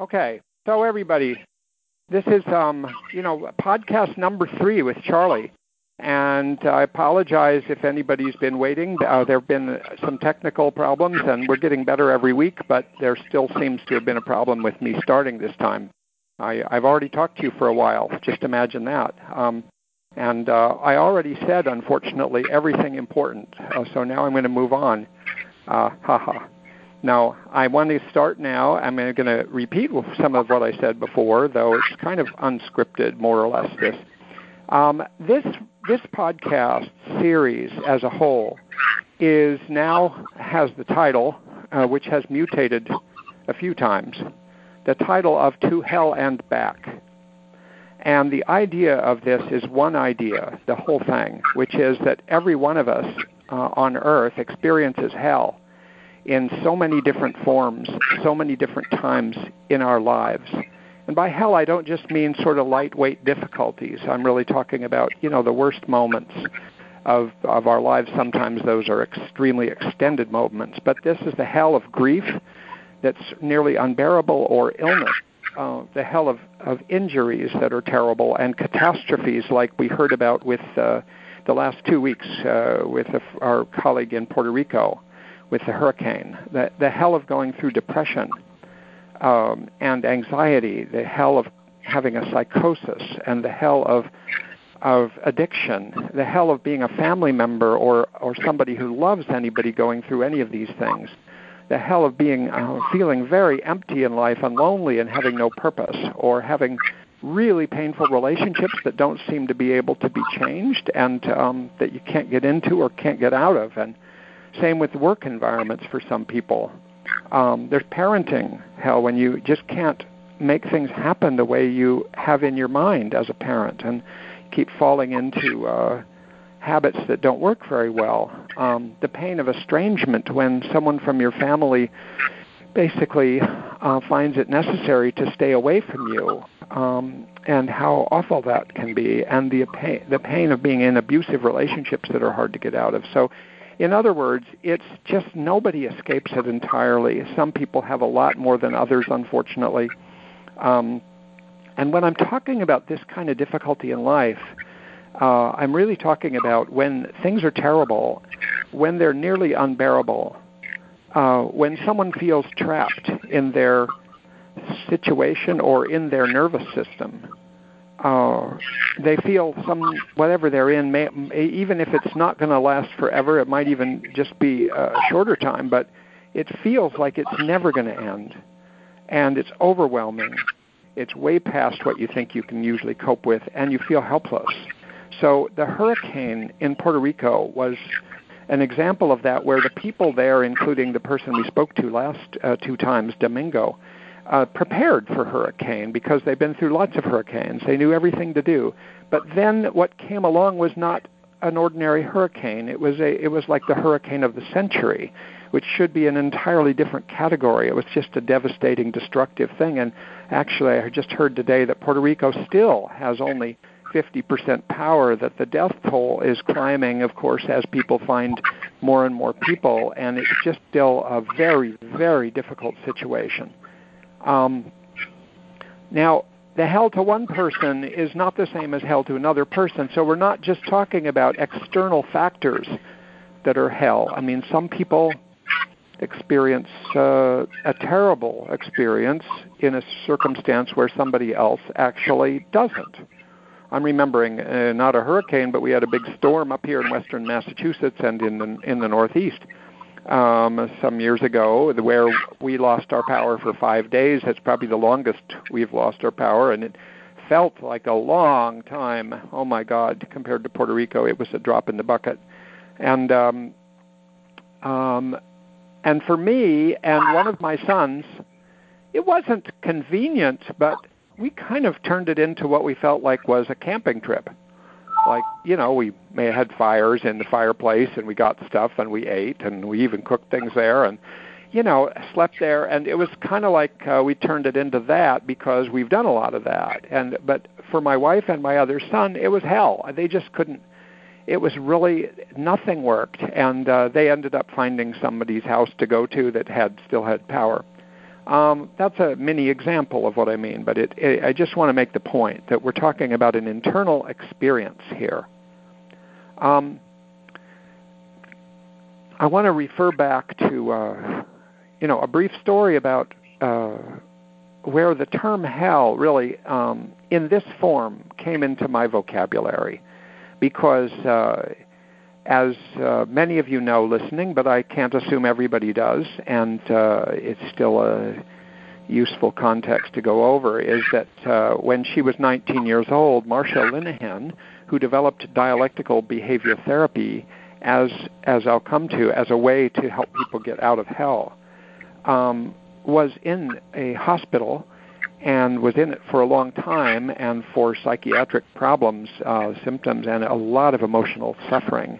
Okay, so everybody, this is um, you know, podcast number three with Charlie, and I apologize if anybody's been waiting. Uh, there have been some technical problems, and we're getting better every week, but there still seems to have been a problem with me starting this time. I, I've already talked to you for a while. Just imagine that. Um, and uh, I already said, unfortunately, everything important. Uh, so now I'm going to move on. Uh, haha. Now, I want to start now. I'm going to repeat some of what I said before, though it's kind of unscripted, more or less. This, um, this, this podcast series as a whole is now has the title, uh, which has mutated a few times, the title of "To Hell and Back." And the idea of this is one idea, the whole thing, which is that every one of us uh, on earth experiences hell in so many different forms, so many different times in our lives. And by hell, I don't just mean sort of lightweight difficulties. I'm really talking about, you know, the worst moments of, of our lives. Sometimes those are extremely extended moments. But this is the hell of grief that's nearly unbearable or illness. Uh, the hell of, of injuries that are terrible and catastrophes like we heard about with uh, the last two weeks uh, with our colleague in Puerto Rico with the hurricane, the, the hell of going through depression um, and anxiety, the hell of having a psychosis, and the hell of of addiction, the hell of being a family member or or somebody who loves anybody going through any of these things, the hell of being uh, feeling very empty in life and lonely and having no purpose, or having really painful relationships that don't seem to be able to be changed and um, that you can't get into or can't get out of, and same with work environments for some people. Um, there's parenting hell when you just can't make things happen the way you have in your mind as a parent and keep falling into uh, habits that don't work very well. Um, the pain of estrangement when someone from your family basically uh, finds it necessary to stay away from you, um, and how awful that can be, and the pain, the pain of being in abusive relationships that are hard to get out of. So in other words, it's just nobody escapes it entirely. Some people have a lot more than others, unfortunately. Um, and when I'm talking about this kind of difficulty in life, uh, I'm really talking about when things are terrible, when they're nearly unbearable, uh, when someone feels trapped in their situation or in their nervous system uh, they feel some whatever they're in, may, even if it's not going to last forever, it might even just be a shorter time, but it feels like it's never going to end, and it's overwhelming. It's way past what you think you can usually cope with, and you feel helpless. So the hurricane in Puerto Rico was an example of that, where the people there, including the person we spoke to last uh, two times, Domingo, uh, prepared for hurricane because they've been through lots of hurricanes. They knew everything to do. But then what came along was not an ordinary hurricane. It was a it was like the hurricane of the century, which should be an entirely different category. It was just a devastating, destructive thing. And actually, I just heard today that Puerto Rico still has only 50% power. That the death toll is climbing, of course, as people find more and more people, and it's just still a very, very difficult situation. Um, now, the hell to one person is not the same as hell to another person. So we're not just talking about external factors that are hell. I mean, some people experience uh, a terrible experience in a circumstance where somebody else actually doesn't. I'm remembering uh, not a hurricane, but we had a big storm up here in western Massachusetts and in the, in the Northeast um, some years ago where we lost our power for five days. That's probably the longest we've lost our power, and it felt like a long time. Oh my God! Compared to Puerto Rico, it was a drop in the bucket. And um, um, and for me and one of my sons, it wasn't convenient, but we kind of turned it into what we felt like was a camping trip like you know we may have had fires in the fireplace and we got stuff and we ate and we even cooked things there and you know slept there. And it was kind of like uh, we turned it into that because we've done a lot of that. And but for my wife and my other son it was hell. They just couldn't it was really nothing worked. And uh, they ended up finding somebody's house to go to that had still had power Um, that's a mini example of what I mean, but it, it, I just want to make the point that we're talking about an internal experience here. Um, I want to refer back to, uh, you know, a brief story about uh, where the term hell really, um, in this form, came into my vocabulary, because uh, as uh, many of you know listening, but I can't assume everybody does, and uh, it's still a useful context to go over, is that uh, when she was 19 years old, Marsha Linehan, who developed dialectical behavior therapy as, as I'll come to, as a way to help people get out of hell, um, was in a hospital and was in it for a long time and for psychiatric problems, uh, symptoms, and a lot of emotional suffering,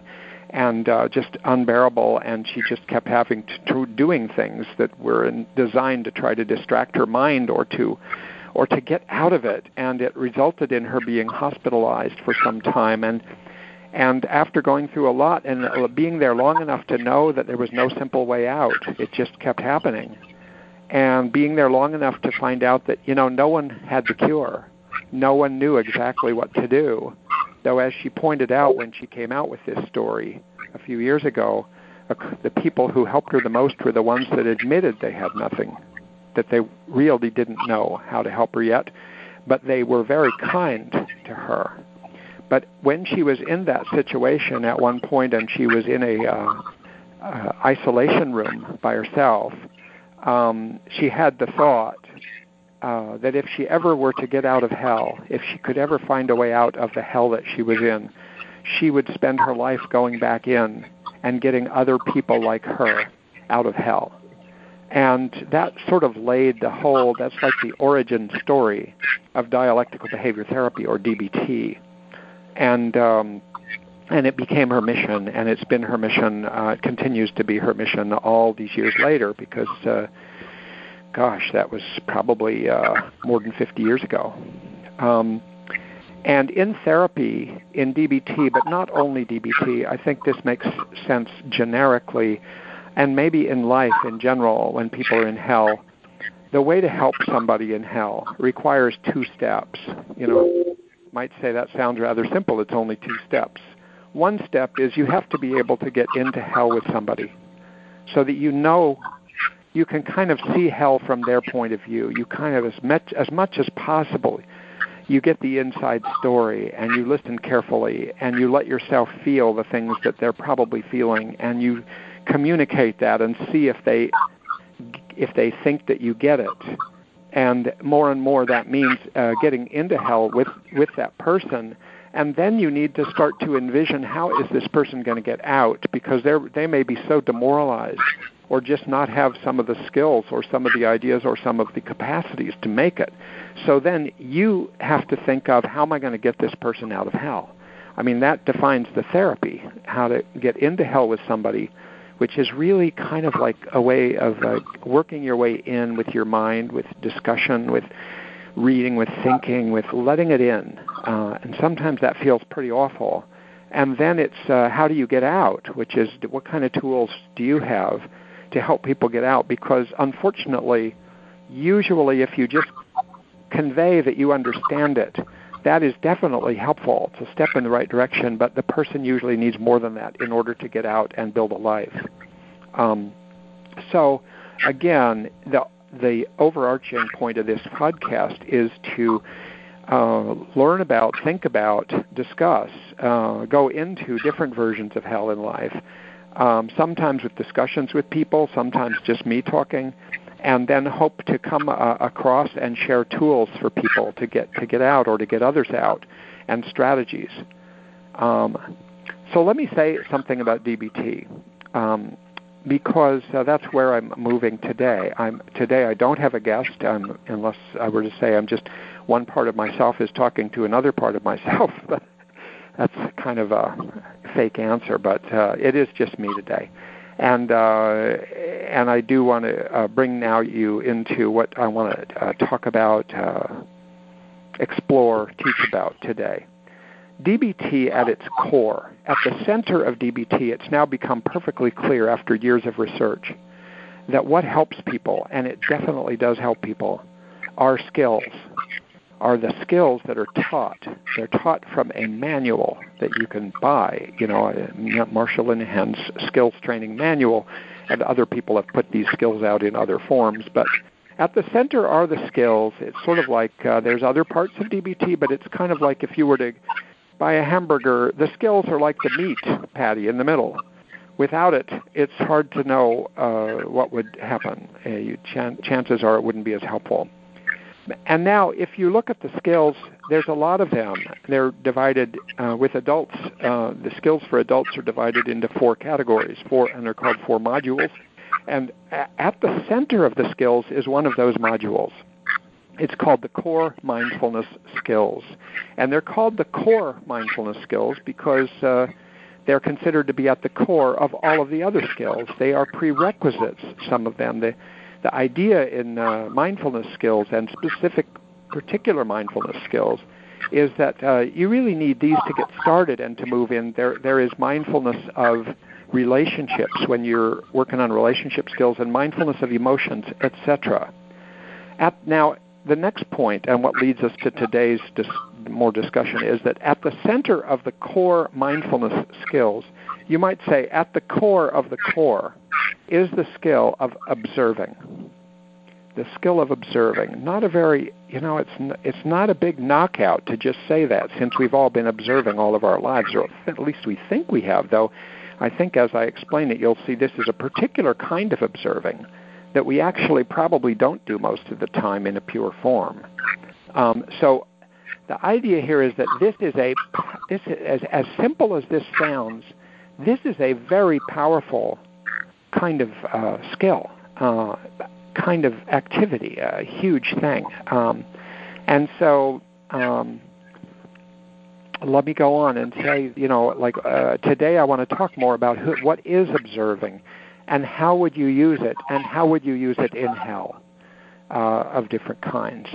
and uh, just unbearable. And she just kept having to, to doing things that were in, designed to try to distract her mind or to or to get out of it. And it resulted in her being hospitalized for some time. And and after going through a lot and uh, being there long enough to know that there was no simple way out, it just kept happening and being there long enough to find out that you know no one had the cure. No one knew exactly what to do. Though as she pointed out when she came out with this story a few years ago the people who helped her the most were the ones that admitted they had nothing that they really didn't know how to help her yet but they were very kind to her. But when she was in that situation at one point and she was in a uh, uh, isolation room by herself um, she had the thought uh, that if she ever were to get out of hell, if she could ever find a way out of the hell that she was in, she would spend her life going back in and getting other people like her out of hell. And that sort of laid the whole, that's like the origin story of dialectical behavior therapy, or DBT. And um, and it became her mission, and it's been her mission. Uh, it continues to be her mission all these years later because, uh, gosh, that was probably uh, more than 50 years ago. Um, and in therapy, in DBT, but not only DBT, I think this makes sense generically, and maybe in life in general, when people are in hell, the way to help somebody in hell requires two steps. You know, might say that sounds rather simple. It's only two steps one step is you have to be able to get into hell with somebody so that you know you can kind of see hell from their point of view. You kind of, as much as, much as possible, you get the inside story and you listen carefully and you let yourself feel the things that they're probably feeling and you communicate that and see if they if they think that you get it and more and more that means uh, getting into hell with with that person and then you need to start to envision how is this person going to get out because they they may be so demoralized or just not have some of the skills or some of the ideas or some of the capacities to make it. So then you have to think of how am I going to get this person out of hell? I mean, that defines the therapy, how to get into hell with somebody, which is really kind of like a way of uh, working your way in with your mind, with discussion, with reading, with thinking, with letting it in. Uh, and sometimes that feels pretty awful. And then it's uh, how do you get out, which is what kind of tools do you have to help people get out? Because unfortunately, usually if you just convey that you understand it, that is definitely helpful. It's a step in the right direction, but the person usually needs more than that in order to get out and build a life. Um, so, again, the the overarching point of this podcast is to uh, learn about, think about, discuss, uh, go into different versions of hell in life. Um, sometimes with discussions with people, sometimes just me talking, and then hope to come uh, across and share tools for people to get to get out or to get others out, and strategies. Um, so let me say something about DBT. Um, because uh, that's where I'm moving today. I'm today I don't have a guest um, unless I were to say I'm just one part of myself is talking to another part of myself, but that's kind of a fake answer. But uh, it is just me today, and uh, and I do want to uh, bring now you into what I want to uh, talk about, uh, explore, teach about today. DBT at its core, at the center of DBT, it's now become perfectly clear after years of research that what helps people, and it definitely does help people, are skills, are the skills that are taught. They're taught from a manual that you can buy, you know, Marsha Linehan's skills training manual, and other people have put these skills out in other forms, but at the center are the skills. It's sort of like uh, there's other parts of DBT, but it's kind of like if you were to buy a hamburger, the skills are like the meat patty in the middle without it, it's hard to know uh, what would happen. Uh, you, chan- chances are it wouldn't be as helpful. And now, if you look at the skills, there's a lot of them. They're divided uh, with adults. Uh, the skills for adults are divided into four categories, four, and they're called four modules. And at the center of the skills is one of those modules. It's called the core mindfulness skills. And they're called the core mindfulness skills because uh, they're considered to be at the core of all of the other skills. They are prerequisites, some of them. The, the idea in uh, mindfulness skills and specific particular mindfulness skills is that uh, you really need these to get started and to move in. There, there is mindfulness of relationships when you're working on relationship skills and mindfulness of emotions, etc. now, the next point, and what leads us to today's dis- more discussion, is that at the center of the core mindfulness skills, you might say at the core of the core is the skill of observing. The skill of observing. Not a very, you know, it's n- it's not a big knockout to just say that since we've all been observing all of our lives, or at least we think we have. Though, I think as I explain it, you'll see this is a particular kind of observing that we actually probably don't do most of the time in a pure form. Um, so the idea here is that this is a this is, as as simple as this sounds, this is a very powerful kind of uh, skill, uh, kind of activity, a huge thing. Um, and so um, let me go on and say, you know, like uh, today I want to talk more about who, what is observing and how would you use it, and how would you use it in hell uh, of different kinds.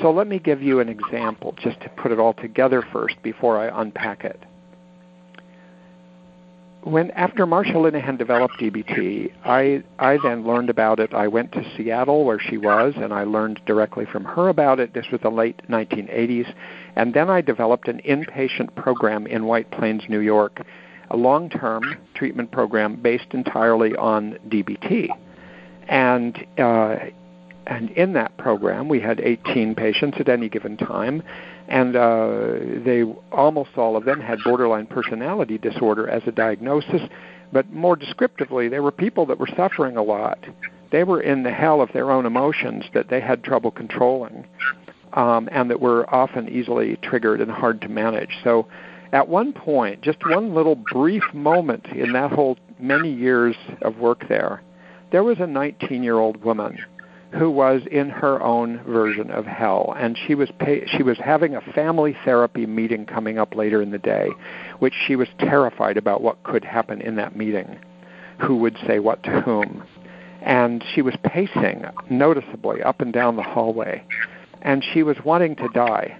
So let me give you an example just to put it all together first before I unpack it. When after Marsha Linehan developed DBT, I I then learned about it. I went to Seattle where she was, and I learned directly from her about it. This was the late 1980s, and then I developed an inpatient program in White Plains, New York, a long term treatment program based entirely on DBT. And, uh, and in that program, we had 18 patients at any given time, and uh, they almost all of them had borderline personality disorder as a diagnosis. But more descriptively, they were people that were suffering a lot. They were in the hell of their own emotions that they had trouble controlling, um, and that were often easily triggered and hard to manage. So at one point, just one little brief moment in that whole many years of work there, there was a 19 year old woman who was in her own version of hell and she was pay- she was having a family therapy meeting coming up later in the day which she was terrified about what could happen in that meeting who would say what to whom. And she was pacing noticeably up and down the hallway and she was wanting to die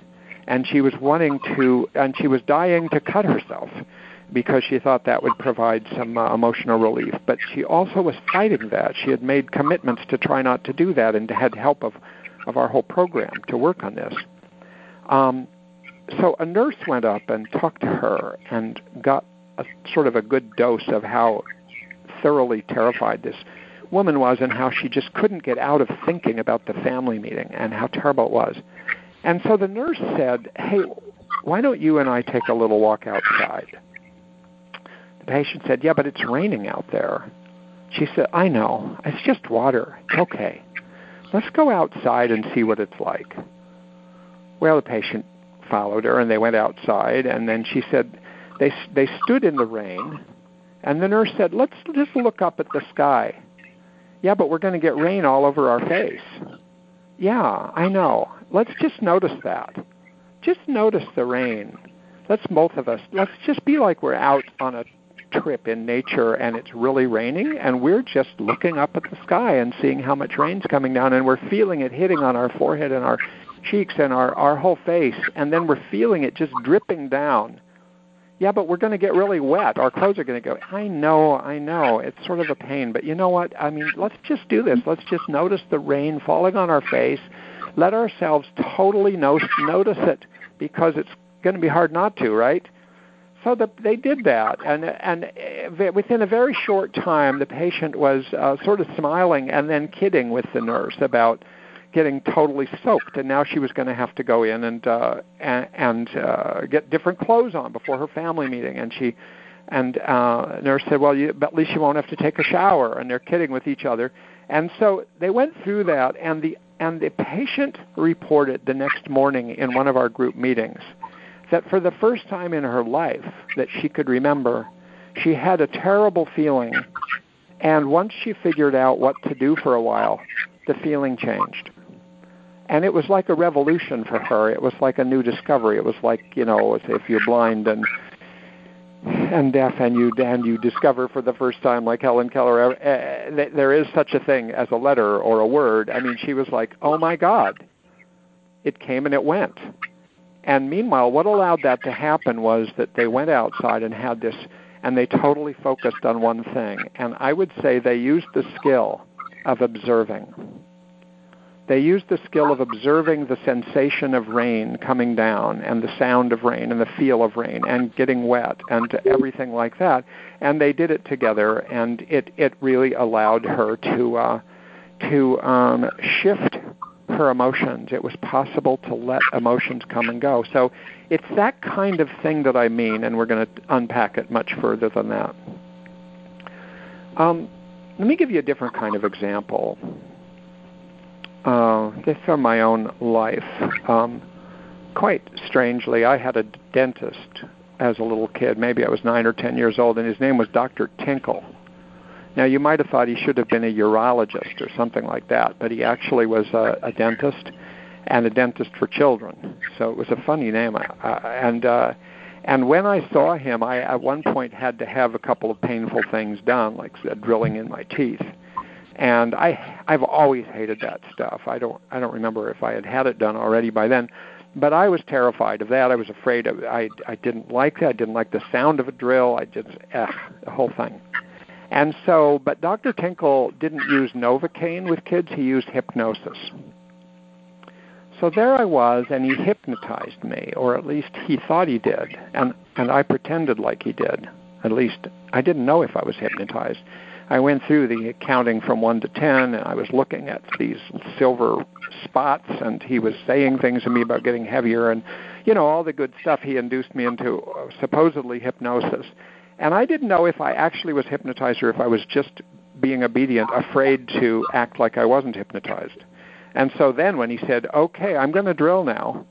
and she was wanting to, and she was dying to cut herself because she thought that would provide some uh, emotional relief. But she also was fighting that. She had made commitments to try not to do that, and had help of of our whole program to work on this. Um, so a nurse went up and talked to her and got a sort of a good dose of how thoroughly terrified this woman was and how she just couldn't get out of thinking about the family meeting and how terrible it was. And so the nurse said, Hey, why don't you and I take a little walk outside? The patient said, Yeah, but it's raining out there. She said, I know. It's just water. Okay. Let's go outside and see what it's like. Well, the patient followed her and they went outside and then she said they they stood in the rain and the nurse said, "Let's just look up at the sky." Yeah, but we're going to get rain all over our face. Yeah, I know. Let's just notice that. Just notice the rain. Let's both of us, let's just be like we're out on a trip in nature and it's really raining and we're just looking up at the sky and seeing how much rain's coming down and we're feeling it hitting on our forehead and our cheeks and our, our whole face and then we're feeling it just dripping down yeah, but we're going to get really wet. Our clothes are going to go. I know, I know. It's sort of a pain, but you know what? I mean, let's just do this. Let's just notice the rain falling on our face. Let ourselves totally no- notice it because it's going to be hard not to, right? So the, they did that, and and uh, within a very short time, the patient was uh, sort of smiling and then kidding with the nurse about getting totally soaked, and now she was going to have to go in and uh, and, uh, get different clothes on before her family meeting. And she and uh, nurse said, "Well, you, at least you won't have to take a shower." And they're kidding with each other. And so they went through that, and the and the patient reported the next morning in one of our group meetings that for the first time in her life that she could remember, she had a terrible feeling. And once she figured out what to do for a while, the feeling changed and it was like a revolution for her. It was like a new discovery. It was like you know, if you're blind and and deaf, and you and you discover for the first time, like Helen Keller, uh, that there is such a thing as a letter or a word. I mean, she was like, "Oh my God!" It came and it went. And meanwhile, what allowed that to happen was that they went outside and had this, and they totally focused on one thing. And I would say they used the skill of observing they used the skill of observing the sensation of rain coming down and the sound of rain and the feel of rain and getting wet and everything like that. And they did it together, and it, it really allowed her to uh, to um, shift her emotions. It was possible to let emotions come and go. So it's that kind of thing that I mean, and we're going to unpack it much further than that. Um, let me give you a different kind of example uh, this from my own life. Um, quite strangely, I had a dentist as a little kid. Maybe I was nine or ten years old, and his name was Dr. Tinkle. Now, you might have thought he should have been a urologist or something like that, but he actually was a, a dentist and a dentist for children. So it was a funny name. Uh, and uh, and when I saw him, I at one point had to have a couple of painful things done, like uh, drilling in my teeth and I I've always hated that stuff. I don't I don't remember if I had had it done already by then, but I was terrified of that. I was afraid of I I didn't like that. I didn't like the sound of a drill. I just ugh, the whole thing. And so, but Dr. Tinkle didn't use Novocaine with kids. He used hypnosis. So there I was, and he hypnotized me, or at least he thought he did, and and I pretended like he did. At least I didn't know if I was hypnotized. I went through the counting from 1 to 10, and I was looking at these silver spots, and he was saying things to me about getting heavier and, you know, all the good stuff he induced me into uh, supposedly hypnosis. And I didn't know if I actually was hypnotized or if I was just being obedient, afraid to act like I wasn't hypnotized. And so then when he said, okay, I'm going to drill now,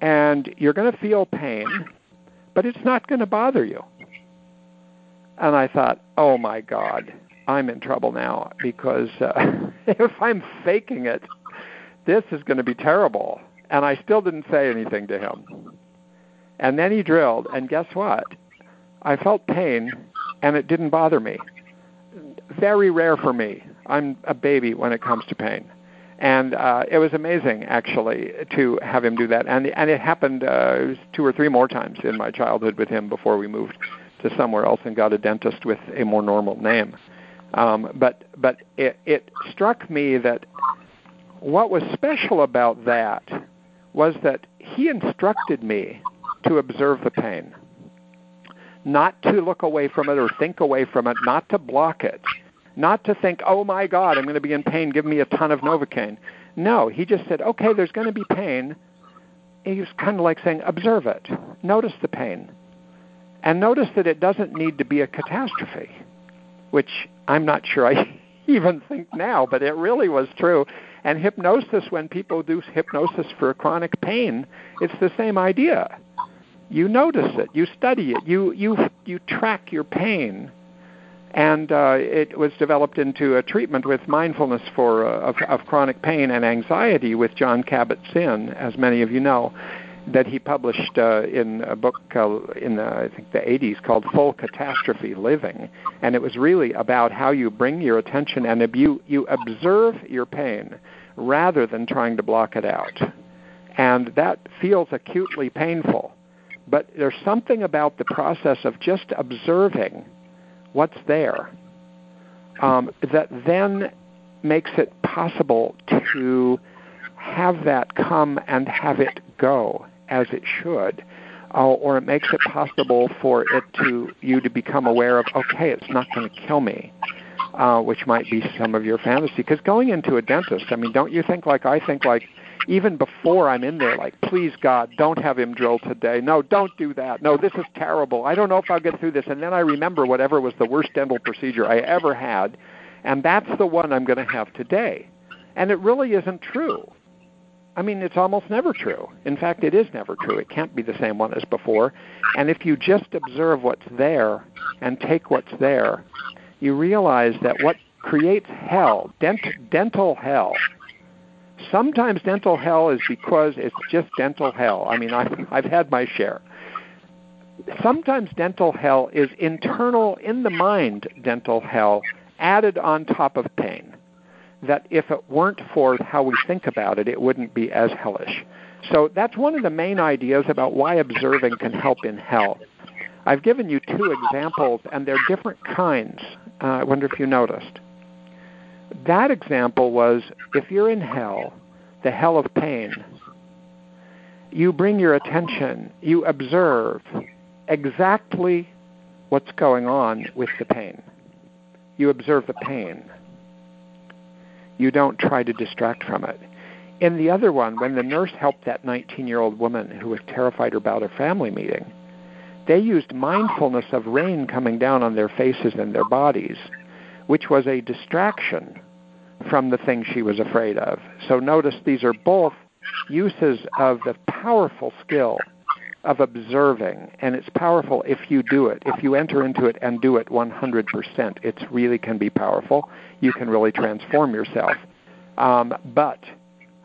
and you're going to feel pain, but it's not going to bother you. And I thought, oh my God, I'm in trouble now because uh, if I'm faking it, this is going to be terrible. And I still didn't say anything to him. And then he drilled, and guess what? I felt pain, and it didn't bother me. Very rare for me. I'm a baby when it comes to pain. And uh, it was amazing, actually, to have him do that. And, and it happened uh, two or three more times in my childhood with him before we moved to somewhere else and got a dentist with a more normal name. Um, but but it, it struck me that what was special about that was that he instructed me to observe the pain, not to look away from it or think away from it, not to block it, not to think, oh my God, I'm going to be in pain, give me a ton of Novocaine. No, he just said, okay, there's going to be pain. He was kind of like saying, observe it, notice the pain and notice that it doesn't need to be a catastrophe, which I'm not sure I even think now, but it really was true. And hypnosis, when people do hypnosis for chronic pain, it's the same idea. You notice it, you study it, you you you track your pain, and uh, it was developed into a treatment with mindfulness for uh, of, of chronic pain and anxiety with John Kabat-Zinn, as many of you know that he published uh, in a book uh, in I think the 80s called Full Catastrophe Living, and it was really about how you bring your attention and you you observe your pain rather than trying to block it out, and that feels acutely painful, But there's something about the process of just observing what's there um, that then makes it possible to have that come and have it go as it should. Uh, or it makes it possible for it to you to become aware of okay it's not going to kill me uh, which might be some of your fantasy. Because going into a dentist i mean don't you think like i think like even before i'm in there like please god don't have him drill today. No don't do that. No this is terrible. I don't know if i'll get through this. And then i remember whatever was the worst dental procedure i ever had and that's the one i'm going to have today. And it really isn't true I mean, it's almost never true. In fact, it is never true. It can't be the same one as before. And if you just observe what's there and take what's there, you realize that what creates hell, dent- dental hell, sometimes dental hell is because it's just dental hell. I mean, I've, I've had my share. Sometimes dental hell is internal, in the mind, dental hell added on top of pain that if it weren't for how we think about it, it wouldn't be as hellish. So that's one of the main ideas about why observing can help in hell. I've given you two examples, and they're different kinds. Uh, I wonder if you noticed. That example was if you're in hell, the hell of pain, you bring your attention, you observe exactly what's going on with the pain. You observe the pain you don't try to distract from it. In the other one, when the nurse helped that 19 year old woman who was terrified about a family meeting, they used mindfulness of rain coming down on their faces and their bodies, which was a distraction from the thing she was afraid of. So notice these are both uses of the powerful skill of observing, and it's powerful if you do it. If you enter into it and do it 100%, it really can be powerful. You can really transform yourself. Um, but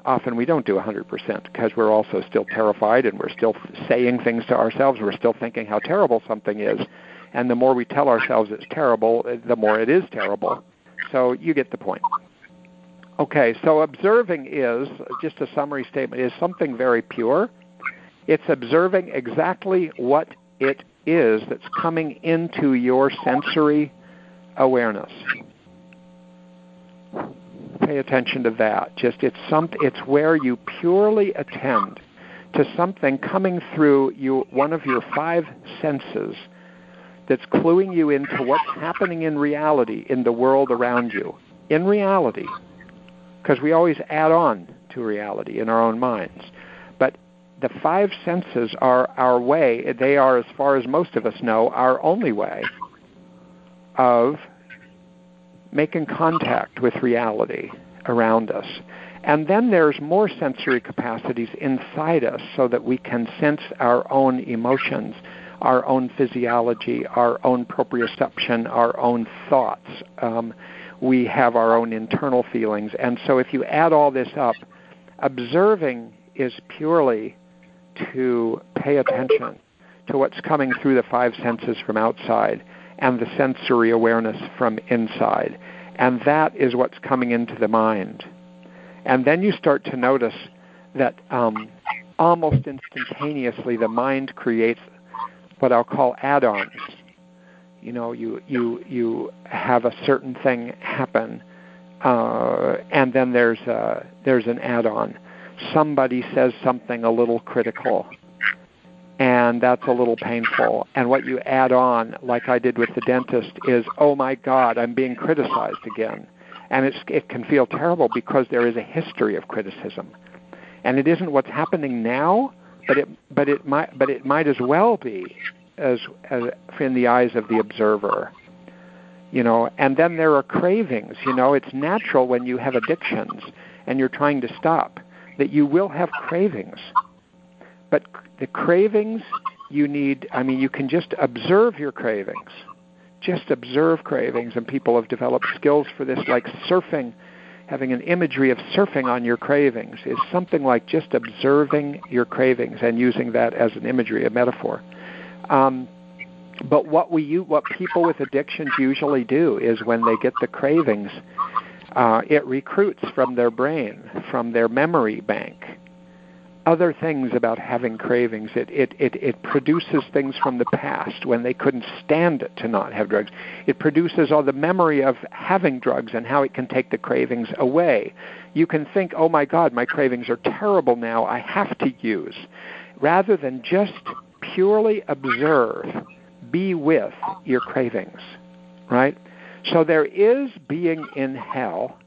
often we don't do 100% because we're also still terrified and we're still saying things to ourselves. We're still thinking how terrible something is. And the more we tell ourselves it's terrible, the more it is terrible. So you get the point. Okay, so observing is, just a summary statement, is something very pure it's observing exactly what it is that's coming into your sensory awareness. Pay attention to that. Just it's some it's where you purely attend to something coming through you one of your five senses that's cluing you into what's happening in reality in the world around you. In reality, because we always add on to reality in our own minds the five senses are our way, they are, as far as most of us know, our only way of making contact with reality around us. And then there's more sensory capacities inside us so that we can sense our own emotions, our own physiology, our own proprioception, our own thoughts. Um, we have our own internal feelings. And so if you add all this up, observing is purely to pay attention to what's coming through the five senses from outside and the sensory awareness from inside. And that is what's coming into the mind. And then you start to notice that um, almost instantaneously the mind creates what I'll call add-ons. You know, you you you have a certain thing happen, uh, and then there's a, there's an add-on somebody says something a little critical and that's a little painful. And what you add on, like I did with the dentist, is, oh my God, I'm being criticized again. And it's, it can feel terrible because there is a history of criticism. And it isn't what's happening now, but it, but it, might, but it might as well be as, as in the eyes of the observer. You know, and then there are cravings. You know, it's natural when you have addictions and you're trying to stop that you will have cravings. But the cravings you need, I mean, you can just observe your cravings. Just observe cravings, and people have developed skills for this, like surfing, having an imagery of surfing on your cravings is something like just observing your cravings and using that as an imagery, a metaphor. Um, but what we, what people with addictions usually do is when they get the cravings, uh, it recruits from their brain, from their memory bank, other things about having cravings. It, it, it, it produces things from the past when they couldn't stand it to not have drugs. It produces all the memory of having drugs and how it can take the cravings away. You can think, oh my God, my cravings are terrible now, I have to use. Rather than just purely observe, be with your cravings, right? So there is being in hell.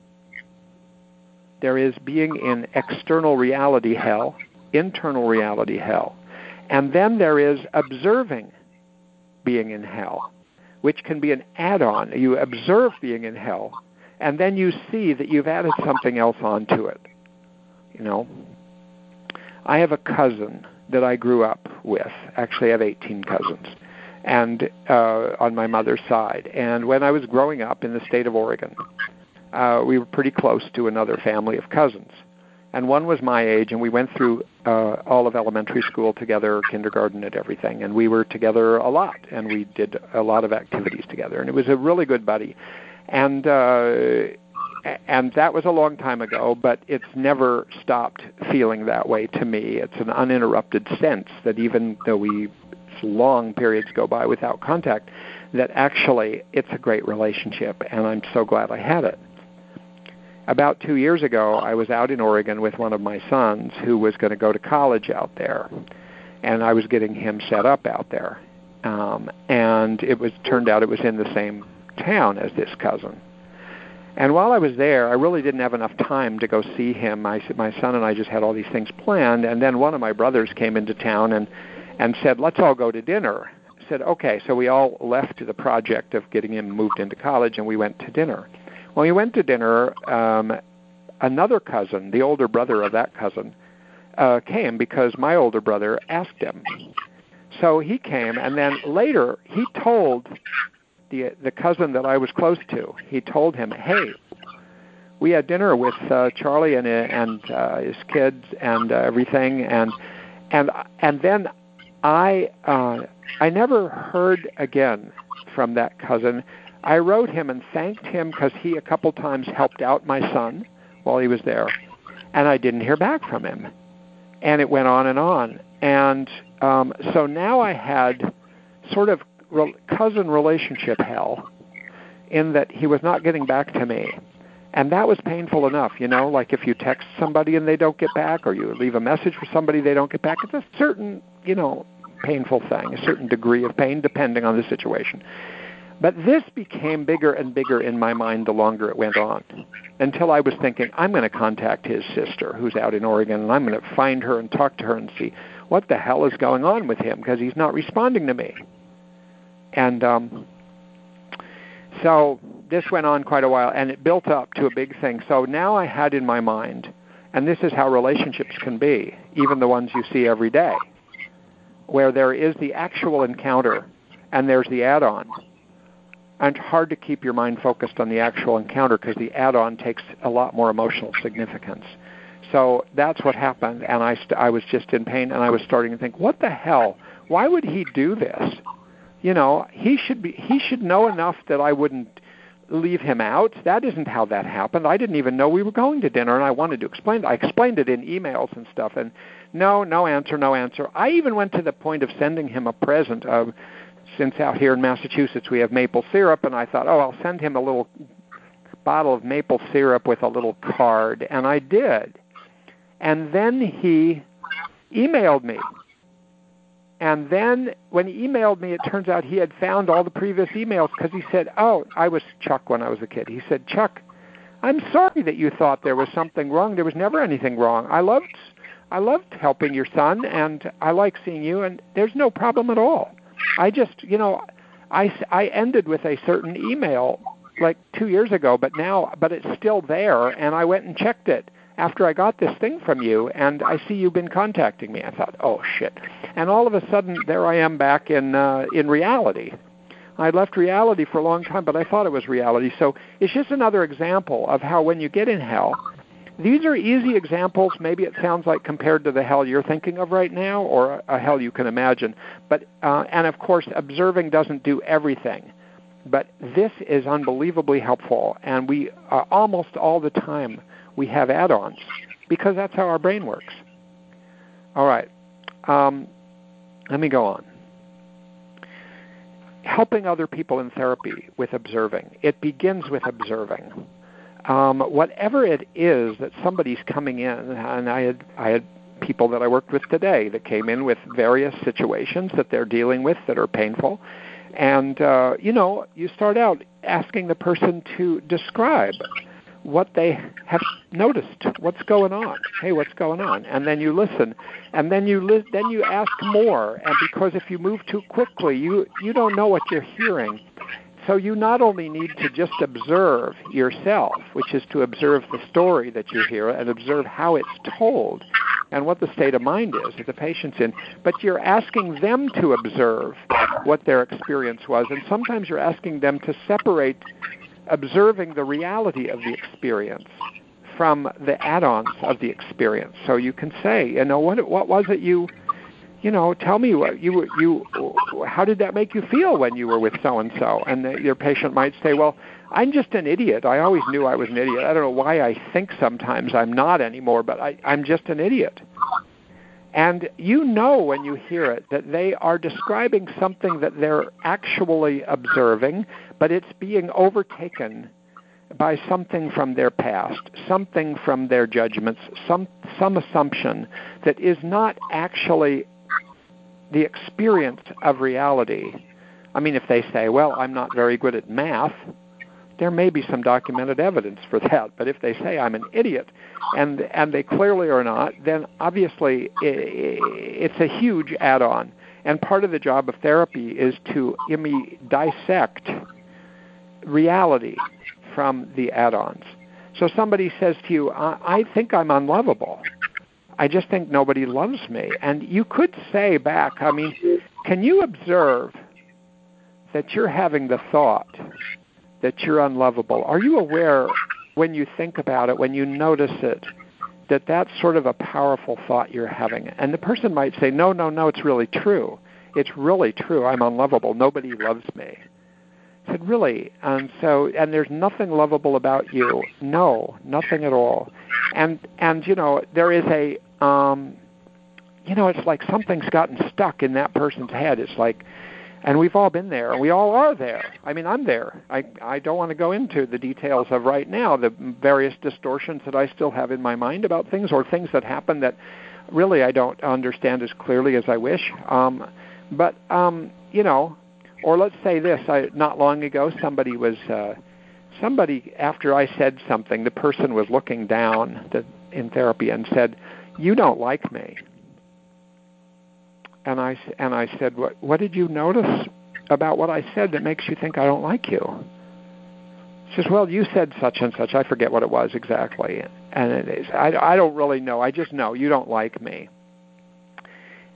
There is being in external reality hell, internal reality hell. And then there is observing being in hell, which can be an add on. You observe being in hell, and then you see that you've added something else onto it. You know, I have a cousin that I grew up with. Actually, I have 18 cousins, and uh, on my mother's side. And when I was growing up in the state of Oregon, uh, we were pretty close to another family of cousins and one was my age, and we went through uh, all of elementary school together, kindergarten, and everything. And we were together a lot, and we did a lot of activities together. And it was a really good buddy, and uh, and that was a long time ago. But it's never stopped feeling that way to me. It's an uninterrupted sense that even though we long periods go by without contact, that actually it's a great relationship, and I'm so glad I had it about two years ago, I was out in Oregon with one of my sons who was going to go to college out there, and I was getting him set up out there. Um, and it was turned out it was in the same town as this cousin. And while I was there, I really didn't have enough time to go see him. My my son and I just had all these things planned, and then one of my brothers came into town and and said, "Let's all go to dinner." I said, "Okay." So we all left the project of getting him moved into college, and we went to dinner. When we went to dinner, um, another cousin, the older brother of that cousin, uh, came because my older brother asked him. So he came, and then later he told the the cousin that I was close to. He told him, "Hey, we had dinner with uh, Charlie and and uh, his kids and uh, everything, and and and then I uh, I never heard again from that cousin I wrote him and thanked him because he a couple times helped out my son while he was there, and I didn't hear back from him. And it went on and on. And um, so now I had sort of re- cousin relationship hell in that he was not getting back to me. And that was painful enough, you know, like if you text somebody and they don't get back, or you leave a message for somebody they don't get back, it's a certain, you know, painful thing, a certain degree of pain depending on the situation. But this became bigger and bigger in my mind the longer it went on, until I was thinking, I'm going to contact his sister who's out in Oregon, and I'm going to find her and talk to her and see what the hell is going on with him because he's not responding to me. And um, so this went on quite a while, and it built up to a big thing. So now I had in my mind, and this is how relationships can be, even the ones you see every day, where there is the actual encounter and there's the add on and hard to keep your mind focused on the actual encounter because the add-on takes a lot more emotional significance. So that's what happened, and I st- I was just in pain, and I was starting to think, what the hell? Why would he do this? You know, he should be he should know enough that I wouldn't leave him out. That isn't how that happened. I didn't even know we were going to dinner, and I wanted to explain. I explained it in emails and stuff, and no, no answer, no answer. I even went to the point of sending him a present of since out here in Massachusetts we have maple syrup, and I thought, oh, I'll send him a little bottle of maple syrup with a little card, and I did. And then he emailed me. And then when he emailed me, it turns out he had found all the previous emails because he said, oh, I was Chuck when I was a kid. He said, Chuck, I'm sorry that you thought there was something wrong. There was never anything wrong. I loved I loved helping your son and I like seeing you and there's no problem at all. I just, you know, I, I ended with a certain email like two years ago, but now, but it's still there, and I went and checked it after I got this thing from you, and I see you've been contacting me. I thought, oh shit, and all of a sudden there I am back in uh, in reality. I left reality for a long time, but I thought it was reality. So it's just another example of how when you get in hell, these are easy examples. Maybe it sounds like compared to the hell you're thinking of right now, or a hell you can imagine. But uh, and of course, observing doesn't do everything. But this is unbelievably helpful, and we uh, almost all the time we have add-ons because that's how our brain works. All right. Um, let me go on. Helping other people in therapy with observing. It begins with observing. Um, whatever it is that somebody's coming in, and I had I had people that I worked with today that came in with various situations that they're dealing with that are painful, and uh, you know you start out asking the person to describe what they have noticed, what's going on. Hey, what's going on? And then you listen, and then you li- then you ask more. And because if you move too quickly, you you don't know what you're hearing. So you not only need to just observe yourself, which is to observe the story that you hear and observe how it's told and what the state of mind is that the patient's in, but you're asking them to observe what their experience was. And sometimes you're asking them to separate observing the reality of the experience from the add-ons of the experience. So you can say, you know, what what was it you, you know, tell me what you you how did that make you feel when you were with so and so? And your patient might say, well, I'm just an idiot. I always knew I was an idiot. I don't know why I think sometimes I'm not anymore, but I, I'm just an idiot. And you know when you hear it that they are describing something that they're actually observing, but it's being overtaken by something from their past, something from their judgments, some some assumption that is not actually the experience of reality. I mean, if they say, "Well, I'm not very good at math," there may be some documented evidence for that. But if they say I'm an idiot, and and they clearly are not, then obviously it's a huge add-on. And part of the job of therapy is to I mean, dissect reality from the add-ons. So somebody says to you, I, I think I'm unlovable. I just think nobody loves me. And you could say back, I mean, can you observe that you're having the thought that you're unlovable. Are you aware when you think about it, when you notice it, that that's sort of a powerful thought you're having? And the person might say, no, no, no, it's really true. It's really true. I'm unlovable. Nobody loves me. Said, really? And so, and there's nothing lovable about you. No, nothing at all. And and you know, there is a, um, you know, it's like something's gotten stuck in that person's head. It's like and we've all been there. We all are there. I mean, I'm there. I I don't want to go into the details of right now the various distortions that I still have in my mind about things or things that happen that really I don't understand as clearly as I wish. Um, but um, you know, or let's say this: I, not long ago, somebody was uh, somebody after I said something, the person was looking down the, in therapy and said, "You don't like me." and I and I said, "What what did you notice about what I said that makes you think I don't like you?" She says, "Well, you said such and such. I forget what it was exactly, and it is, I I don't really know. I just know you don't like me."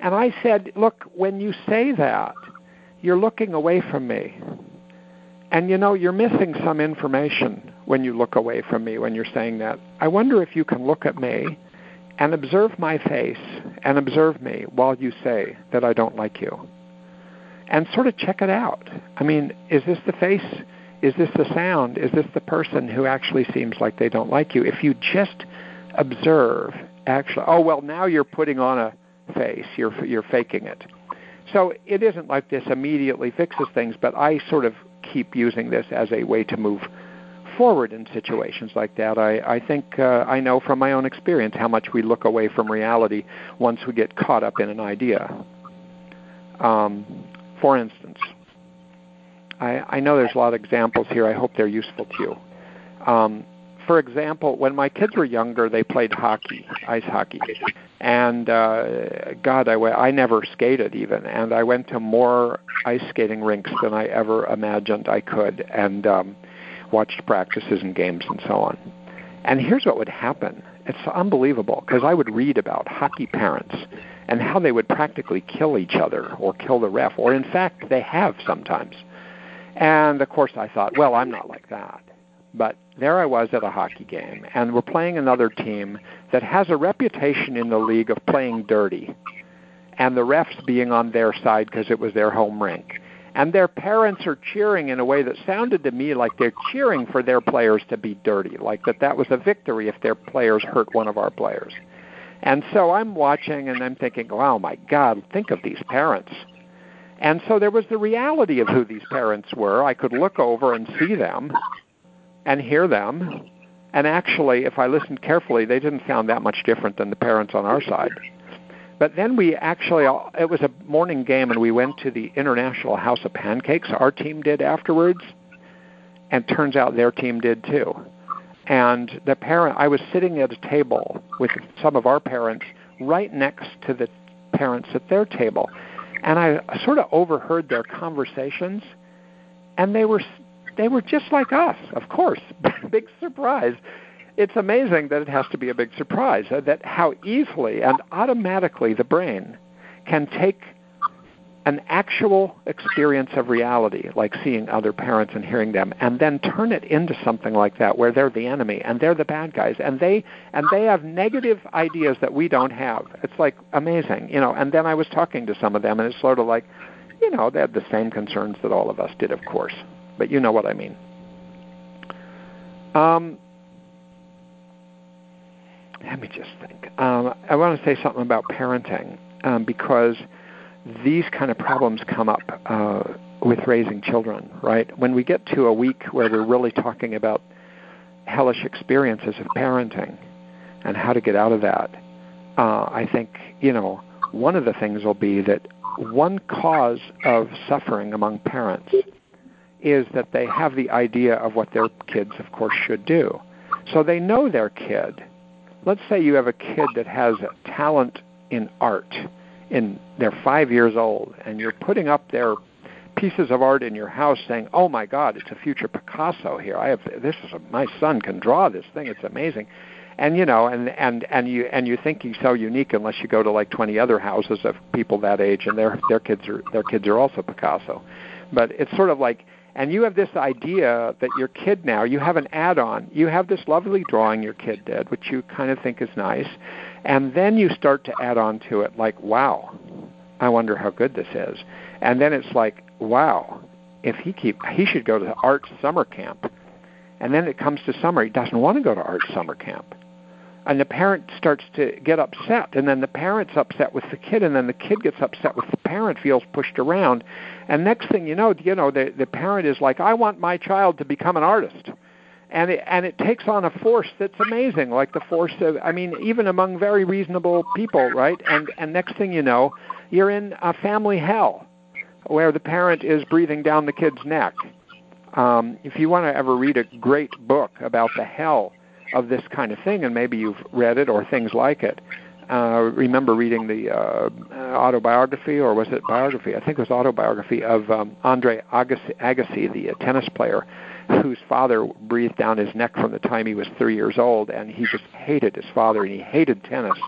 And I said, "Look, when you say that, you're looking away from me." And you know, you're missing some information when you look away from me when you're saying that. I wonder if you can look at me and observe my face and observe me while you say that I don't like you. And sort of check it out. I mean, is this the face? Is this the sound? Is this the person who actually seems like they don't like you? If you just observe, actually, oh well, now you're putting on a face. You're you're faking it. So it isn't like this immediately fixes things, but I sort of keep using this as a way to move forward in situations like that. I, I think uh, I know from my own experience how much we look away from reality once we get caught up in an idea. Um, for instance, I, I know there's a lot of examples here. I hope they're useful to you. Um, for example, when my kids were younger, they played hockey, ice hockey, and uh, God, I, I never skated even, and I went to more ice skating rinks than I ever imagined I could, and um, watched practices and games and so on. And here's what would happen. It's unbelievable because I would read about hockey parents and how they would practically kill each other or kill the ref, or in fact, they have sometimes. And of course, I thought, well, I'm not like that. But there I was at a hockey game, and we're playing another team that has a reputation in the league of playing dirty, and the refs being on their side because it was their home rink and their parents are cheering in a way that sounded to me like they're cheering for their players to be dirty, like that that was a victory if their players hurt one of our players. And so I'm watching and I'm thinking, wow, my God, think of these parents. And so there was the reality of who these parents were. I could look over and see them and hear them. And actually, if I listened carefully, they didn't sound that much different than the parents on our side. But then we actually, it was a morning game, and we went to the International House of Pancakes. Our team did afterwards, and turns out their team did too. And the parent, I was sitting at a table with some of our parents right next to the parents at their table, and I sort of overheard their conversations, and they were they were just like us, of course. big surprise. It's amazing that it has to be a big surprise uh, that how easily and automatically the brain can take an actual experience of reality, like seeing other parents and hearing them, and then turn it into something like that, where they're the enemy and they're the bad guys, and they and they have negative ideas that we don't have. It's like amazing, you know. And then I was talking to some of them, and it's sort of like, you know, they had the same concerns that all of us did, of course, but you know what I mean. Um, let me just think. Um, I want to say something about parenting um, because these kind of problems come up uh, with raising children, right? When we get to a week where we're really talking about hellish experiences of parenting and how to get out of that, uh, I think, you know, one of the things will be that one cause of suffering among parents is that they have the idea of what their kids, of course, should do. So they know their kid. Let's say you have a kid that has a talent in art and they're five years old and you're putting up their pieces of art in your house saying oh my god it's a future picasso here i have this is a, my son can draw this thing it's amazing and you know and and and you and you think he's so unique unless you go to like 20 other houses of people that age and their their kids are their kids are also picasso but it's sort of like and you have this idea that your kid now you have an add-on you have this lovely drawing your kid did which you kind of think is nice and then you start to add on to it like, wow, I wonder how good this is. And then it's like, wow, if he keep he should go to the art summer camp. And then it comes to summer, he doesn't want to go to art summer camp. And the parent starts to get upset, and then the parent's upset with the kid, and then the kid gets upset with the parent, feels pushed around, and next thing you know, you know, the the parent is like, I want my child to become an artist. And it and it takes on a force that's amazing like the force of i mean even among very reasonable people right? And and next thing you know you're in a family hell where the parent is breathing down the kid's neck. Um, if you want to ever read a great book about the hell of this kind of thing and maybe you've read it or things like it uh, remember reading the uh, autobiography, or was it biography? I think it was autobiography of um, Andre Agassi, Agassi the uh, tennis player, whose father breathed down his neck from the time he was three years old, and he just hated his father and he hated tennis.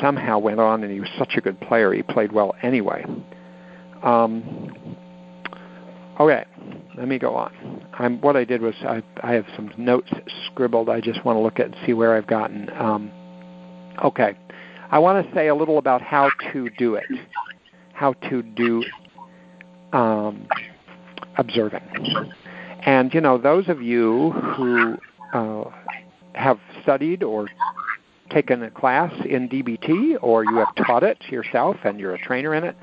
Somehow went on, and he was such a good player. He played well anyway. Um, okay, let me go on. I'm, what I did was I, I have some notes scribbled. I just want to look at and see where I've gotten. Um, okay, I want to say a little about how to do it, how to do um, observing. And you know, those of you who uh, have studied or taken a class in DBT, or you have taught it yourself and you're a trainer in it,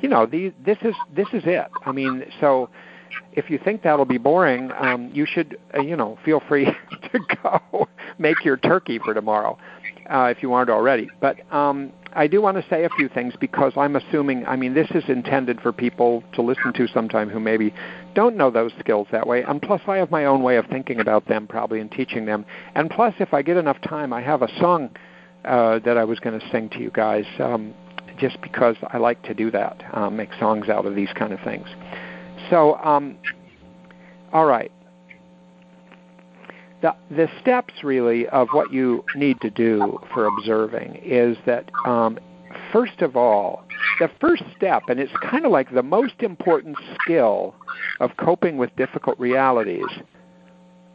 you know, the, this is this is it. I mean, so if you think that'll be boring, um, you should, uh, you know, feel free to go make your turkey for tomorrow uh, if you aren't already. But um, I do want to say a few things because I'm assuming, I mean, this is intended for people to listen to sometime who maybe don't know those skills that way. And plus, I have my own way of thinking about them probably and teaching them. And plus, if I get enough time, I have a song uh, that I was going to sing to you guys um, just because I like to do that, uh, make songs out of these kind of things. So, um, all right the, the steps really of what you need to do for observing is that um, first of all, the first step, and it's kind of like the most important skill of coping with difficult realities.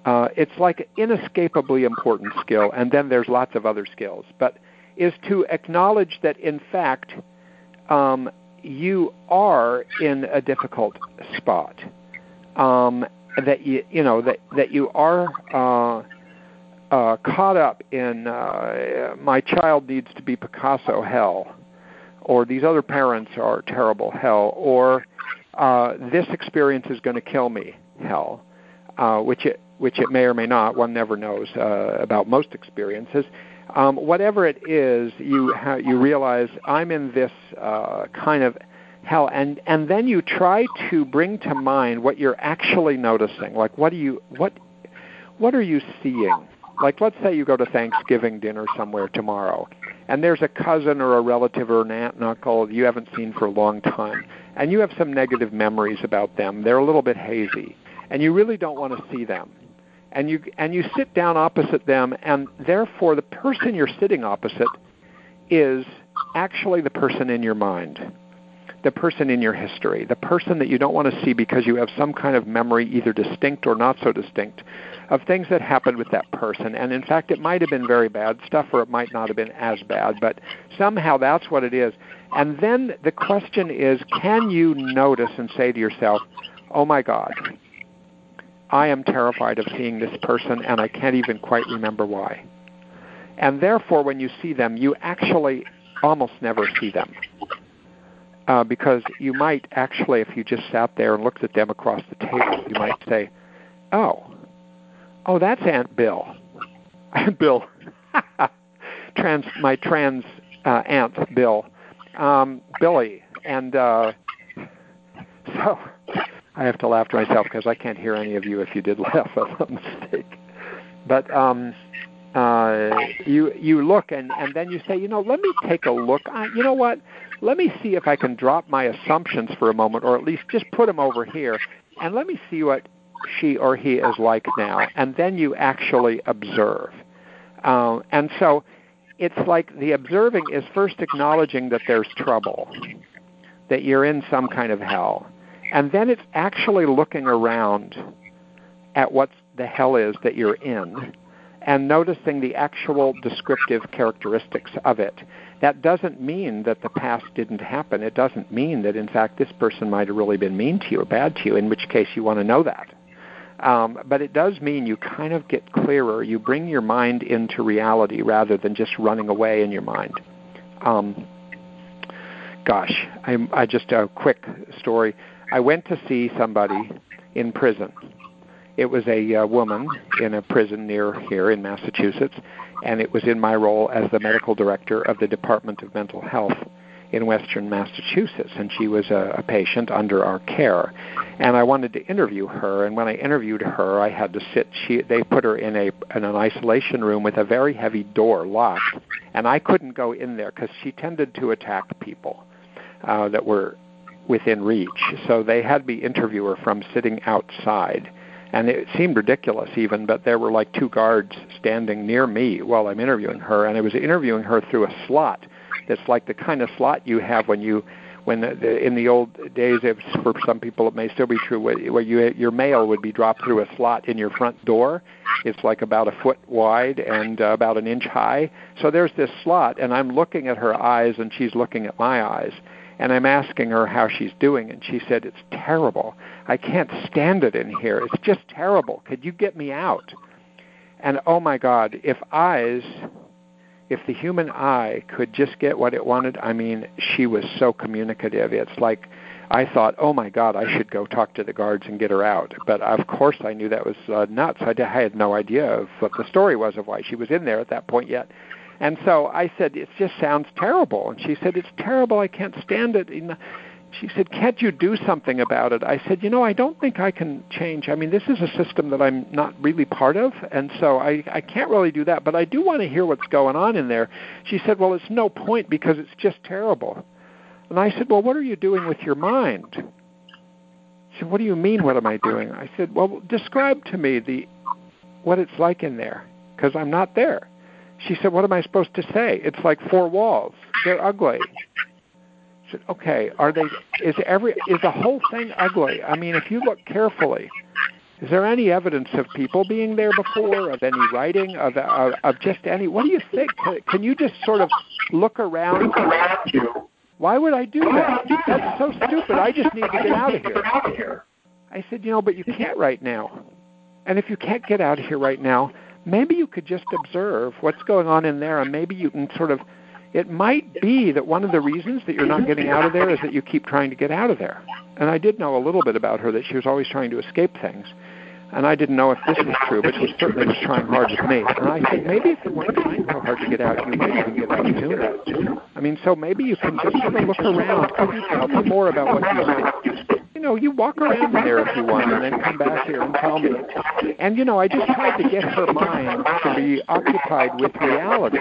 Uh, it's like an inescapably important skill, and then there's lots of other skills, but is to acknowledge that in fact um, you are in a difficult spot. Um, that you you know that that you are uh, uh, caught up in uh, my child needs to be Picasso hell, or these other parents are terrible hell, or uh, this experience is going to kill me hell, uh, which it which it may or may not. One never knows uh, about most experiences. Um, whatever it is, you ha- you realize I'm in this uh, kind of hell, and and then you try to bring to mind what you're actually noticing. Like what do you what what are you seeing? Like let's say you go to Thanksgiving dinner somewhere tomorrow, and there's a cousin or a relative or an aunt and uncle you haven't seen for a long time, and you have some negative memories about them. They're a little bit hazy, and you really don't want to see them and you and you sit down opposite them and therefore the person you're sitting opposite is actually the person in your mind the person in your history the person that you don't want to see because you have some kind of memory either distinct or not so distinct of things that happened with that person and in fact it might have been very bad stuff or it might not have been as bad but somehow that's what it is and then the question is can you notice and say to yourself oh my god I am terrified of seeing this person and I can't even quite remember why. And therefore, when you see them, you actually almost never see them. Uh, because you might actually, if you just sat there and looked at them across the table, you might say, oh, oh, that's Aunt Bill. Aunt Bill. trans, my trans uh, Aunt Bill. Um, Billy. And uh, so I have to laugh to myself because I can't hear any of you if you did laugh at a mistake. But um, uh, you you look and and then you say, you know, let me take a look. I, you know what? Let me see if I can drop my assumptions for a moment, or at least just put them over here, and let me see what she or he is like now. And then you actually observe. Uh, and so it's like the observing is first acknowledging that there's trouble, that you're in some kind of hell and then it's actually looking around at what the hell is that you're in and noticing the actual descriptive characteristics of it. That doesn't mean that the past didn't happen. It doesn't mean that, in fact, this person might have really been mean to you or bad to you, in which case you want to know that. Um, but it does mean you kind of get clearer. You bring your mind into reality rather than just running away in your mind. Um, gosh, I, I just a quick story. I went to see somebody in prison. It was a uh, woman in a prison near here in Massachusetts, and it was in my role as the medical director of the Department of Mental Health in Western Massachusetts, and she was a, a patient under our care. And I wanted to interview her, and when I interviewed her, I had to sit. She they put her in a in an isolation room with a very heavy door locked, and I couldn't go in there because she tended to attack people uh, that were within reach. So they had me interview her from sitting outside. And it seemed ridiculous even, but there were like two guards standing near me while I'm interviewing her, and I was interviewing her through a slot that's like the kind of slot you have when you when the, the, in the old days, if for some people it may still be true, where you your mail would be dropped through a slot in your front door. It's like about a foot wide and uh, about an inch high. So there's this slot, and I'm looking at her eyes, and she's looking at my eyes, and I'm asking her how she's doing, and she said, It's terrible. I can't stand it in here. It's just terrible. Could you get me out? And oh my God, if eyes, if the human eye could just get what it wanted, I mean, she was so communicative. It's like, I thought, oh my God, I should go talk to the guards and get her out. But of course, I knew that was uh, nuts. I, I had no idea of what the story was of why she was in there at that point yet. And so I said, it just sounds terrible. And she said, it's terrible. I can't stand it. And she said, can't you do something about it? I said, you know, I don't think I can change. I mean, this is a system that I'm not really part of, and so I, I can't really do that. But I do want to hear what's going on in there. She said, well, it's no point because it's just terrible. And I said, well, what are you doing with your mind? She said, what do you mean, what am I doing? I said, well, describe to me the what it's like in there because I'm not there. She said, What am I supposed to say? It's like four walls. They're ugly. I said, Okay, are they is every is the whole thing ugly? I mean if you look carefully, is there any evidence of people being there before, of any writing, of of, of just any what do you think? Can can you just sort of look around? Why would I do that? That's so stupid. I just need to get out of here. I said, you know, but you can't right now. And if you can't get out of here right now, maybe you could just observe what's going on in there, and maybe you can sort of. It might be that one of the reasons that you're not getting out of there is that you keep trying to get out of there. And I did know a little bit about her that she was always trying to escape things. And I didn't know if this was true, but she certainly was trying hard with me. And I said, maybe if you weren't trying so hard to get out, you might even get out sooner. I mean, so maybe you can just sort of look around. Could you tell me more about what you see? You know, you walk around there if you want, and then come back here and tell me. And you know, I just tried to get her mind to be occupied with reality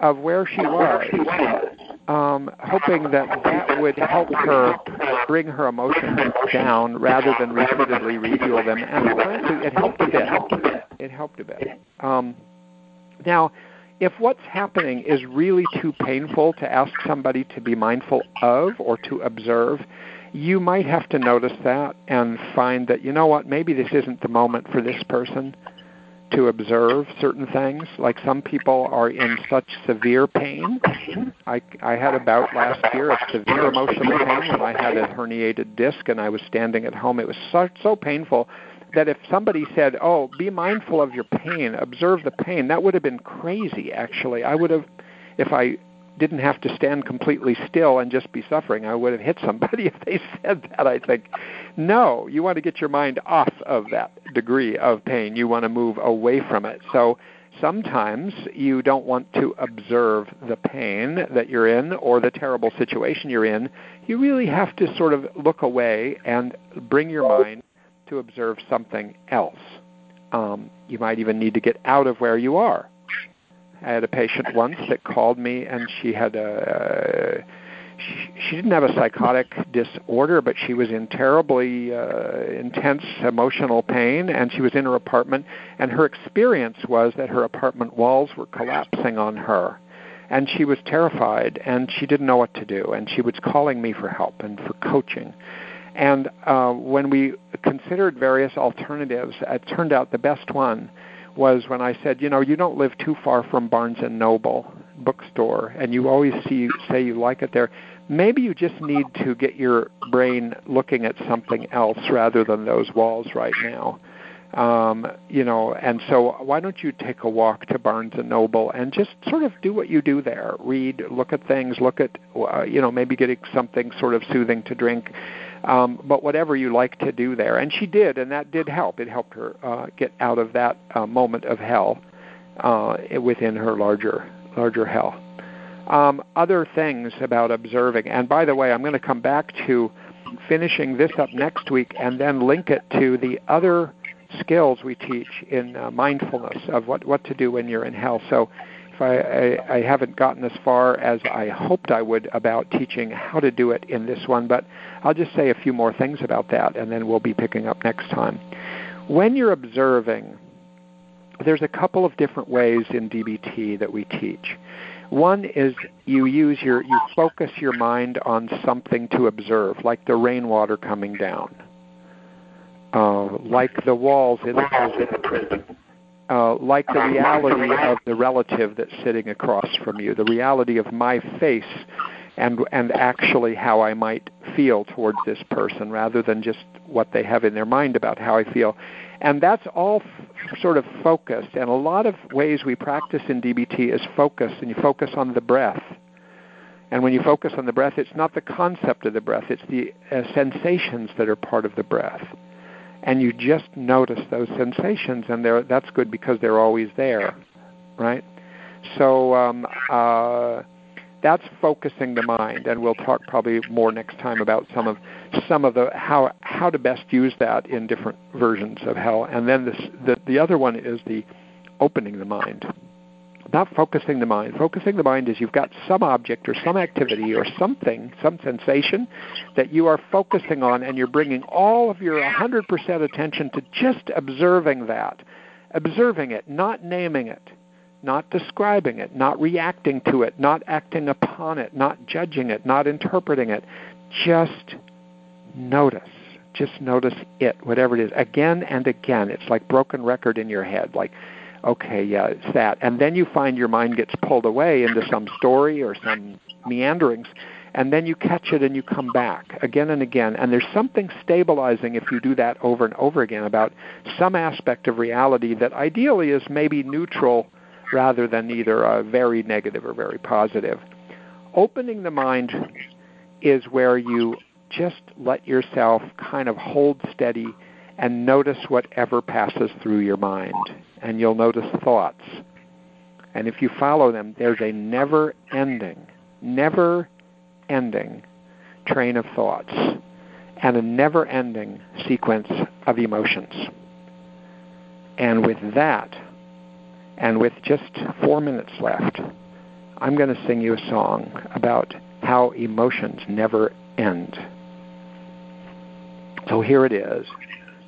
of where she was um, hoping that that would help her bring her emotions down rather than repeatedly refuel them. And frankly, it helped a bit. It helped a bit. Um, now, if what's happening is really too painful to ask somebody to be mindful of or to observe, you might have to notice that and find that, you know what, maybe this isn't the moment for this person to observe certain things. Like some people are in such severe pain. I, I had a bout last year of severe emotional pain when I had a herniated disc and I was standing at home. It was so, so painful that if somebody said, "Oh, be mindful of your pain, observe the pain," that would have been crazy. Actually, I would have, if I didn't have to stand completely still and just be suffering, I would have hit somebody if they said that. I think, no, you want to get your mind off of that degree of pain. You want to move away from it. So sometimes you don't want to observe the pain that you're in or the terrible situation you're in. You really have to sort of look away and bring your mind to observe something else. Um, you might even need to get out of where you are I had a patient once that called me, and she had a. She, she didn't have a psychotic disorder, but she was in terribly uh, intense emotional pain, and she was in her apartment. And her experience was that her apartment walls were collapsing on her, and she was terrified, and she didn't know what to do. And she was calling me for help and for coaching. And uh, when we considered various alternatives, it turned out the best one was when I said, you know, you don't live too far from Barnes and Noble bookstore, and you always see say you like it there. Maybe you just need to get your brain looking at something else rather than those walls right now. Um, you know, and so why don't you take a walk to Barnes and Noble and just sort of do what you do there? Read, look at things, look at, uh, you know, maybe getting something sort of soothing to drink um, but whatever you like to do there. And she did, and that did help. It helped her uh, get out of that uh, moment of hell uh, within her larger larger hell. Um, other things about observing, and by the way, I'm going to come back to finishing this up next week and then link it to the other skills we teach in uh, mindfulness of what, what to do when you're in hell. So I, I, I haven't gotten as far as I hoped I would about teaching how to do it in this one, but I'll just say a few more things about that, and then we'll be picking up next time. When you're observing, there's a couple of different ways in DBT that we teach. One is you use your you focus your mind on something to observe, like the rainwater coming down, uh, like the walls in the prison uh, like the reality of the relative that's sitting across from you, the reality of my face, and and actually how I might feel towards this person, rather than just what they have in their mind about how I feel, and that's all f- sort of focused. And a lot of ways we practice in DBT is focus, and you focus on the breath. And when you focus on the breath, it's not the concept of the breath; it's the uh, sensations that are part of the breath and you just notice those sensations, and that's good because they're always there, right? So um, uh, that's focusing the mind, and we'll talk probably more next time about some of some of the how how to best use that in different versions of hell. And then this, the the other one is the opening the mind not focusing the mind. Focusing the mind is you've got some object or some activity or something, some sensation that you are focusing on, and you're bringing all of your 100% attention to just observing that. Observing it, not naming it, not describing it, not reacting to it, not acting upon it, not judging it, not interpreting it. Just notice. Just notice it, whatever it is, again and again. It's like broken record in your head. Like, okay, yeah, it's that. And then you find your mind gets pulled away into some story or some meanderings, and then you catch it and you come back again and again. And there's something stabilizing if you do that over and over again about some aspect of reality that ideally is maybe neutral rather than either uh, very negative or very positive. Opening the mind is where you just let yourself kind of hold steady and notice whatever passes through your mind. And you'll notice thoughts. And if you follow them, there's a never ending, never ending train of thoughts and a never ending sequence of emotions. And with that, and with just four minutes left, I'm going to sing you a song about how emotions never end. So here it is,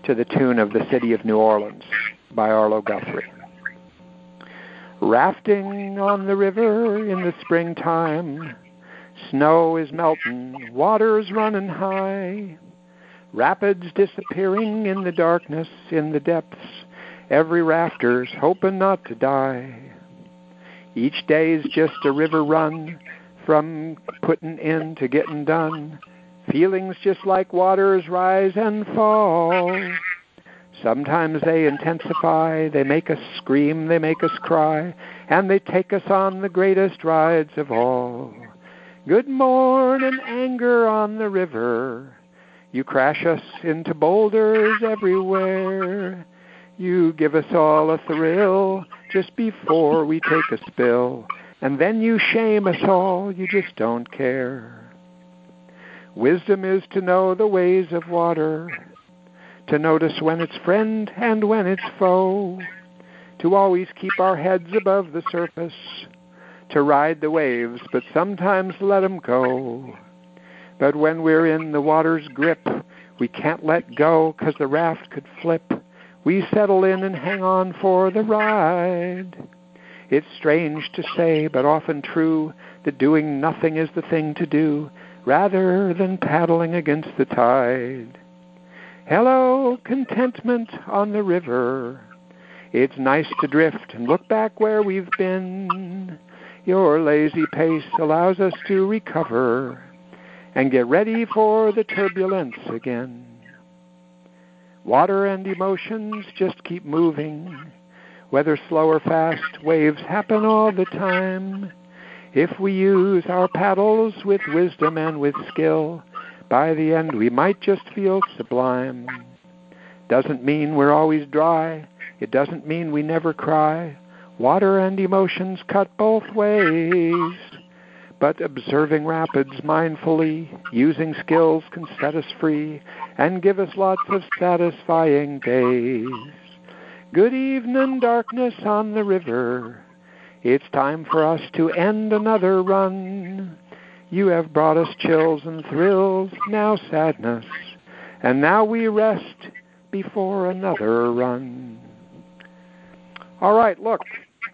to the tune of The City of New Orleans by Arlo Guthrie. Rafting on the river in the springtime, snow is melting, water's running high, rapids disappearing in the darkness, in the depths, every rafter's hoping not to die. Each day's just a river run, from putting in to getting done. Feelings just like waters rise and fall. Sometimes they intensify, they make us scream, they make us cry, and they take us on the greatest rides of all. Good morning, anger on the river. You crash us into boulders everywhere. You give us all a thrill just before we take a spill, and then you shame us all, you just don't care. Wisdom is to know the ways of water, to notice when it's friend and when it's foe, to always keep our heads above the surface, to ride the waves, but sometimes let 'em go. But when we're in the water's grip, we can't let go 'cause the raft could flip. We settle in and hang on for the ride. It's strange to say, but often true, that doing nothing is the thing to do rather than paddling against the tide. Hello, contentment on the river. It's nice to drift and look back where we've been. Your lazy pace allows us to recover and get ready for the turbulence again. Water and emotions just keep moving. Whether slow or fast, waves happen all the time. If we use our paddles with wisdom and with skill, by the end we might just feel sublime. Doesn't mean we're always dry. It doesn't mean we never cry. Water and emotions cut both ways. But observing rapids mindfully, using skills can set us free and give us lots of satisfying days. Good evening, darkness on the river. It's time for us to end another run. You have brought us chills and thrills, now sadness, and now we rest before another run. All right, look,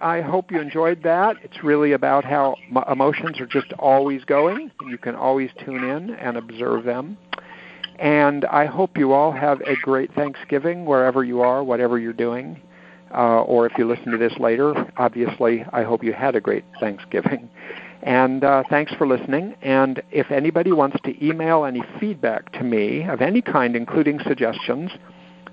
I hope you enjoyed that. It's really about how emotions are just always going. You can always tune in and observe them. And I hope you all have a great Thanksgiving wherever you are, whatever you're doing uh, or if you listen to this later, obviously, I hope you had a great Thanksgiving. And uh, thanks for listening. And if anybody wants to email any feedback to me of any kind, including suggestions,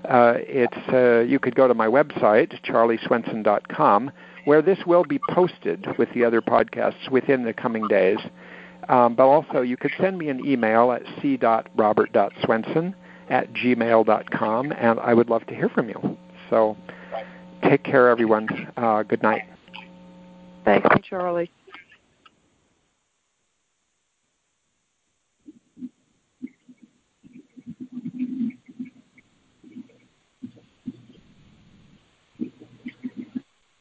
uh, it's uh, you could go to my website, charlieswenson.com, where this will be posted with the other podcasts within the coming days. Um, but also, you could send me an email at c.robert.swenson at gmail.com, and I would love to hear from you. So Take care, everyone. Uh, good night. Thank you, Charlie.